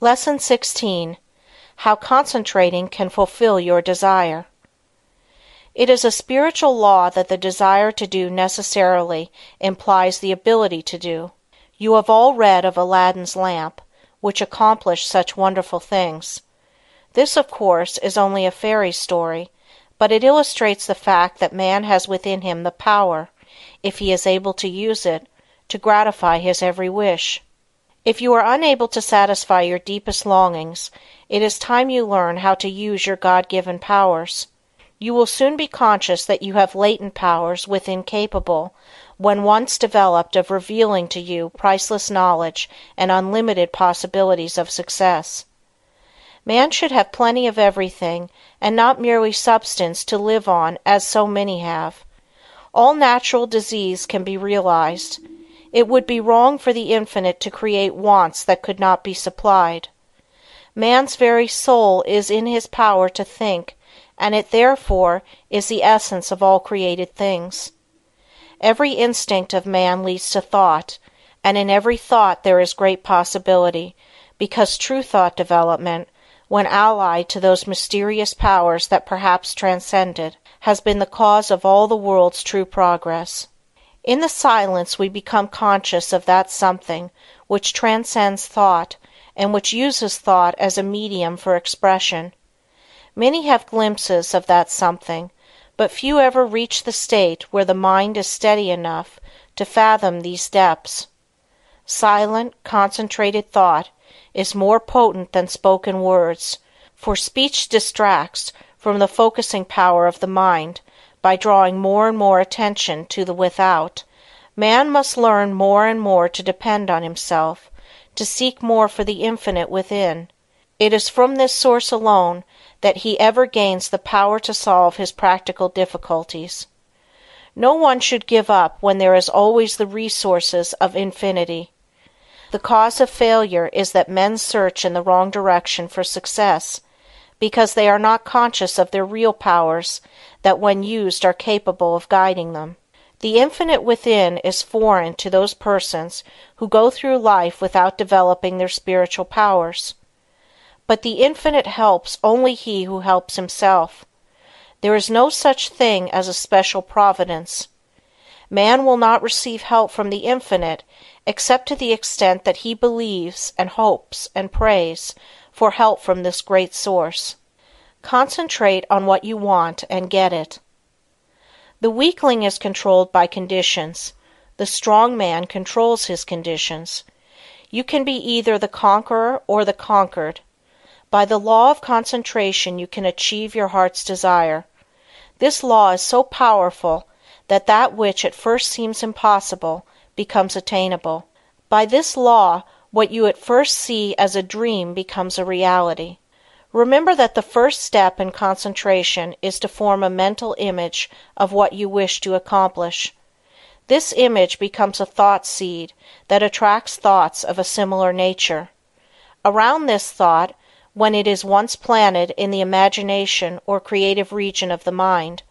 LESSON XVI. HOW CONCENTRATION CAN FULFILL YOUR DESIRE It is a spiritual law that the desire to do necessarily implies the ability to do. You have all read of Aladdin's lamp, which accomplished such wonderful things. This, of course, is only a fairy story, but it illustrates the fact that man has within him the power, if he is able to use it, to gratify his every wish. If you are unable to satisfy your deepest longings, it is time you learned how to use your God given powers. You will soon be conscious that you have latent powers within capable, when once developed of revealing to you priceless knowledge and unlimited possibilities of success. Man should have plenty of everything and not merely substance to live on as so many have. All natural disease can be realized. It would be wrong for the Infinite to create wants that could not be supplied. Man's very soul is in his power to think, and it, therefore, is the essence of all created things. Every instinct of man leads to thought, and in every thought there is great possibility, because true thought development, when allied to those mysterious powers that perhaps transcend it, has been the cause of all the world's true progress. In the silence we become conscious of that something which transcends thought and which uses thought as a medium for expression. Many have glimpses of that something, but few ever reach the state where the mind is steady enough to fathom these depths. Silent, concentrated thought is more potent than spoken words, for speech distracts from the focusing power of the mind by drawing more and more attention to the without. Man must learn more and more to depend on himself, to seek more for the Infinite within. It is from this source alone that he ever gains the power to solve his practical difficulties. No one should give up when there is always the resources of infinity. The cause of failure is that men search in the wrong direction for success, because they are not conscious of their real powers that when used are capable of guiding them. The Infinite within is foreign to those persons who go through life without developing their spiritual powers. But the Infinite helps only he who helps himself. There is no such thing as a special providence. Man will not receive help from the Infinite except to the extent that he believes and hopes and prays for help from this great source. Concentrate on what you want and get it. The weakling is controlled by conditions; the strong man controls his conditions. You can be either the conqueror or the conquered. By the law of concentration you can achieve your heart's desire. This law is so powerful that that which at first seems impossible becomes attainable. By this law what you at first see as a dream becomes a reality. Remember that the first step in concentration is to form a mental image of what you wish to accomplish. This image becomes a thought seed that attracts thoughts of a similar nature. Around this thought, when it is once planted in the imagination or creative region of the mind,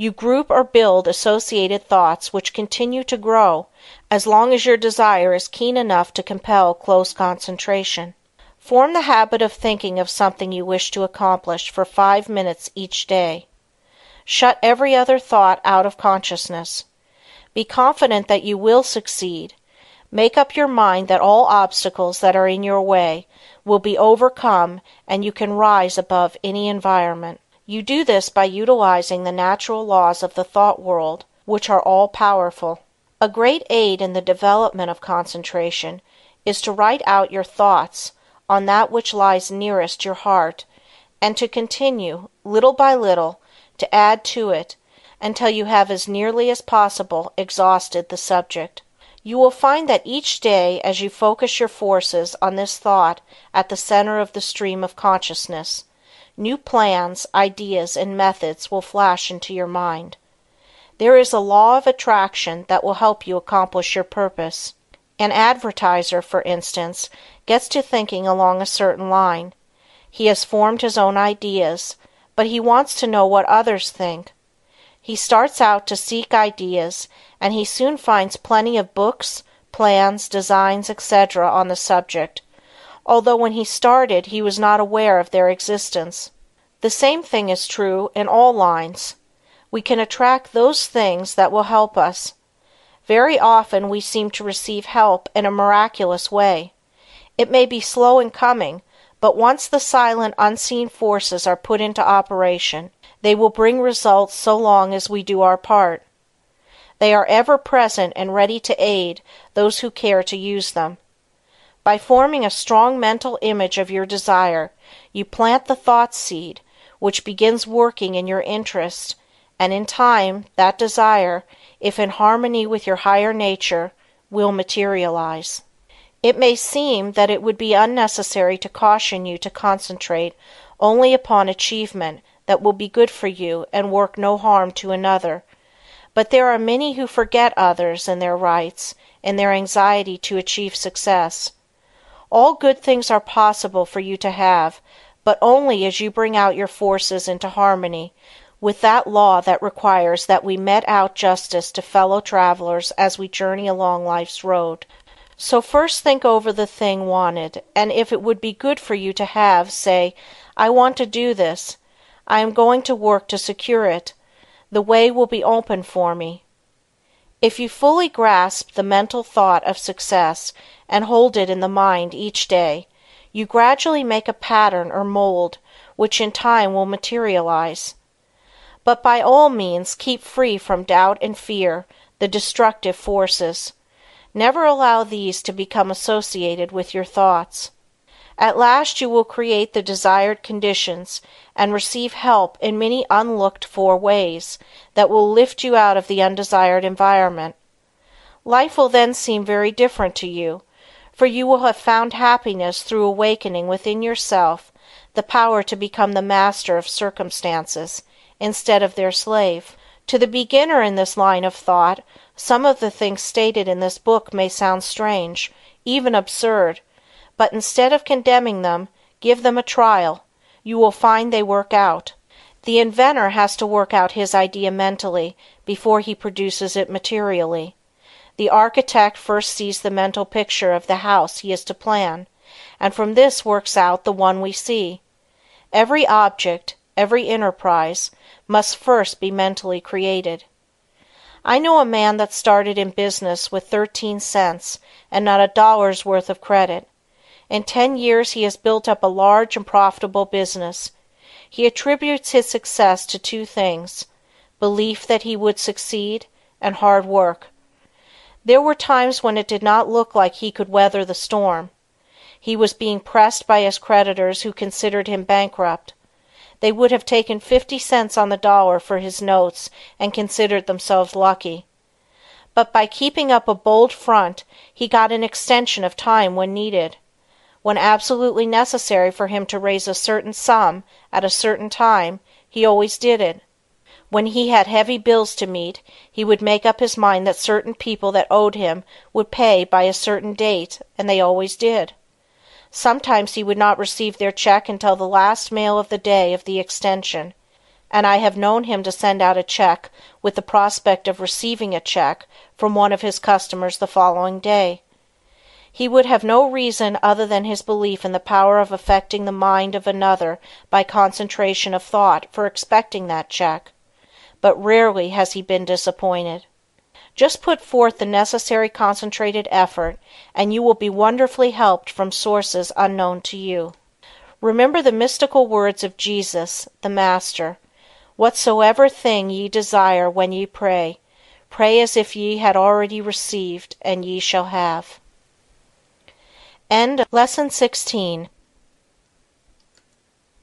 you group or build associated thoughts which continue to grow as long as your desire is keen enough to compel close concentration. Form the habit of thinking of something you wish to accomplish for five minutes each day. Shut every other thought out of consciousness. Be confident that you will succeed. Make up your mind that all obstacles that are in your way will be overcome and you can rise above any environment. You do this by utilizing the natural laws of the thought world, which are all powerful. A great aid in the development of concentration is to write out your thoughts on that which lies nearest your heart, and to continue, little by little, to add to it, until you have as nearly as possible exhausted the subject. You will find that each day as you focus your forces on this thought at the center of the stream of consciousness, new plans, ideas and methods will flash into your mind. There is a law of attraction that will help you accomplish your purpose. An advertiser, for instance, gets to thinking along a certain line. He has formed his own ideas, but he wants to know what others think. He starts out to seek ideas and he soon finds plenty of books, plans, designs, etc., on the subject, although when he started he was not aware of their existence. The same thing is true in all lines. We can attract those things that will help us. Very often we seem to receive help in a miraculous way. It may be slow in coming, but once the silent, unseen forces are put into operation, they will bring results so long as we do our part. They are ever present and ready to aid those who care to use them. By forming a strong mental image of your desire, you plant the thought seed, which begins working in your interest, and in time that desire, if in harmony with your higher nature, will materialize. It may seem that it would be unnecessary to caution you to concentrate only upon achievement that will be good for you and work no harm to another, but there are many who forget others and their rights in their anxiety to achieve success. All good things are possible for you to have, but only as you bring out your forces into harmony with that law that requires that we mete out justice to fellow travelers as we journey along life's road. So first think over the thing wanted, and if it would be good for you to have, say, I want to do this. I am going to work to secure it. The way will be open for me. If you fully grasp the mental thought of success and hold it in the mind each day, you gradually make a pattern or mold which in time will materialize. But by all means keep free from doubt and fear, the destructive forces. Never allow these to become associated with your thoughts. At last you will create the desired conditions and receive help in many unlooked for ways that will lift you out of the undesired environment. Life will then seem very different to you, for you will have found happiness through awakening within yourself the power to become the master of circumstances instead of their slave. To the beginner in this line of thought, some of the things stated in this book may sound strange, even absurd, but instead of condemning them, give them a trial. You will find they work out. The inventor has to work out his idea mentally before he produces it materially. The architect first sees the mental picture of the house he is to plan, and from this works out the one we see. Every object, every enterprise, must first be mentally created. I know a man that started in business with thirteen cents and not a dollar's worth of credit. In ten years he has built up a large and profitable business. He attributes his success to two things belief that he would succeed, and hard work. There were times when it did not look like he could weather the storm. He was being pressed by his creditors who considered him bankrupt. They would have taken fifty cents on the dollar for his notes and considered themselves lucky. But by keeping up a bold front he got an extension of time when needed. When absolutely necessary for him to raise a certain sum at a certain time, he always did it. When he had heavy bills to meet, he would make up his mind that certain people that owed him would pay by a certain date, and they always did. Sometimes he would not receive their check until the last mail of the day of the extension, and I have known him to send out a check with the prospect of receiving a check from one of his customers the following day. He would have no reason other than his belief in the power of affecting the mind of another by concentration of thought for expecting that check, but rarely has he been disappointed. Just put forth the necessary concentrated effort and you will be wonderfully helped from sources unknown to you. Remember the mystical words of Jesus, the Master: "Whatsoever thing ye desire when ye pray, pray as if ye had already received, and ye shall have." End Lesson 16